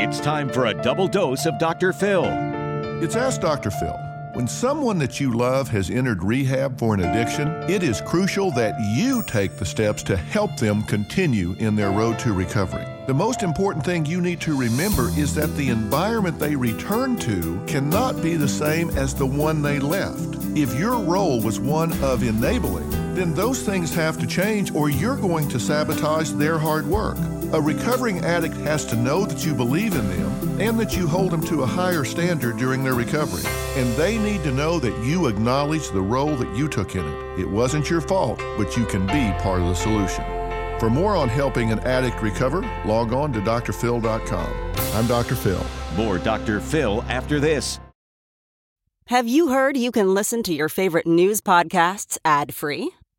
It's time for a double dose of Dr. Phil. It's Ask Dr. Phil. When someone that you love has entered rehab for an addiction, it is crucial that you take the steps to help them continue in their road to recovery. The most important thing you need to remember is that the environment they return to cannot be the same as the one they left. If your role was one of enabling, then those things have to change or you're going to sabotage their hard work. A recovering addict has to know that you believe in them and that you hold them to a higher standard during their recovery. And they need to know that you acknowledge the role that you took in it. It wasn't your fault, but you can be part of the solution. For more on helping an addict recover, log on to drphil.com. I'm Dr. Phil. More Dr. Phil after this. Have you heard you can listen to your favorite news podcasts ad free?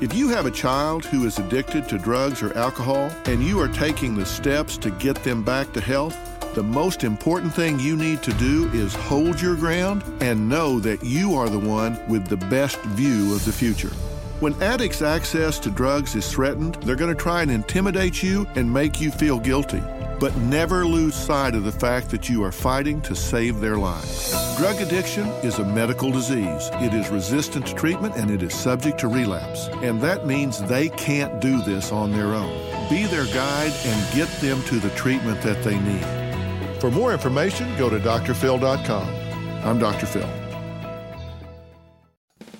If you have a child who is addicted to drugs or alcohol and you are taking the steps to get them back to health, the most important thing you need to do is hold your ground and know that you are the one with the best view of the future. When addicts' access to drugs is threatened, they're going to try and intimidate you and make you feel guilty. But never lose sight of the fact that you are fighting to save their lives. Drug addiction is a medical disease. It is resistant to treatment and it is subject to relapse. And that means they can't do this on their own. Be their guide and get them to the treatment that they need. For more information, go to drphil.com. I'm Dr. Phil.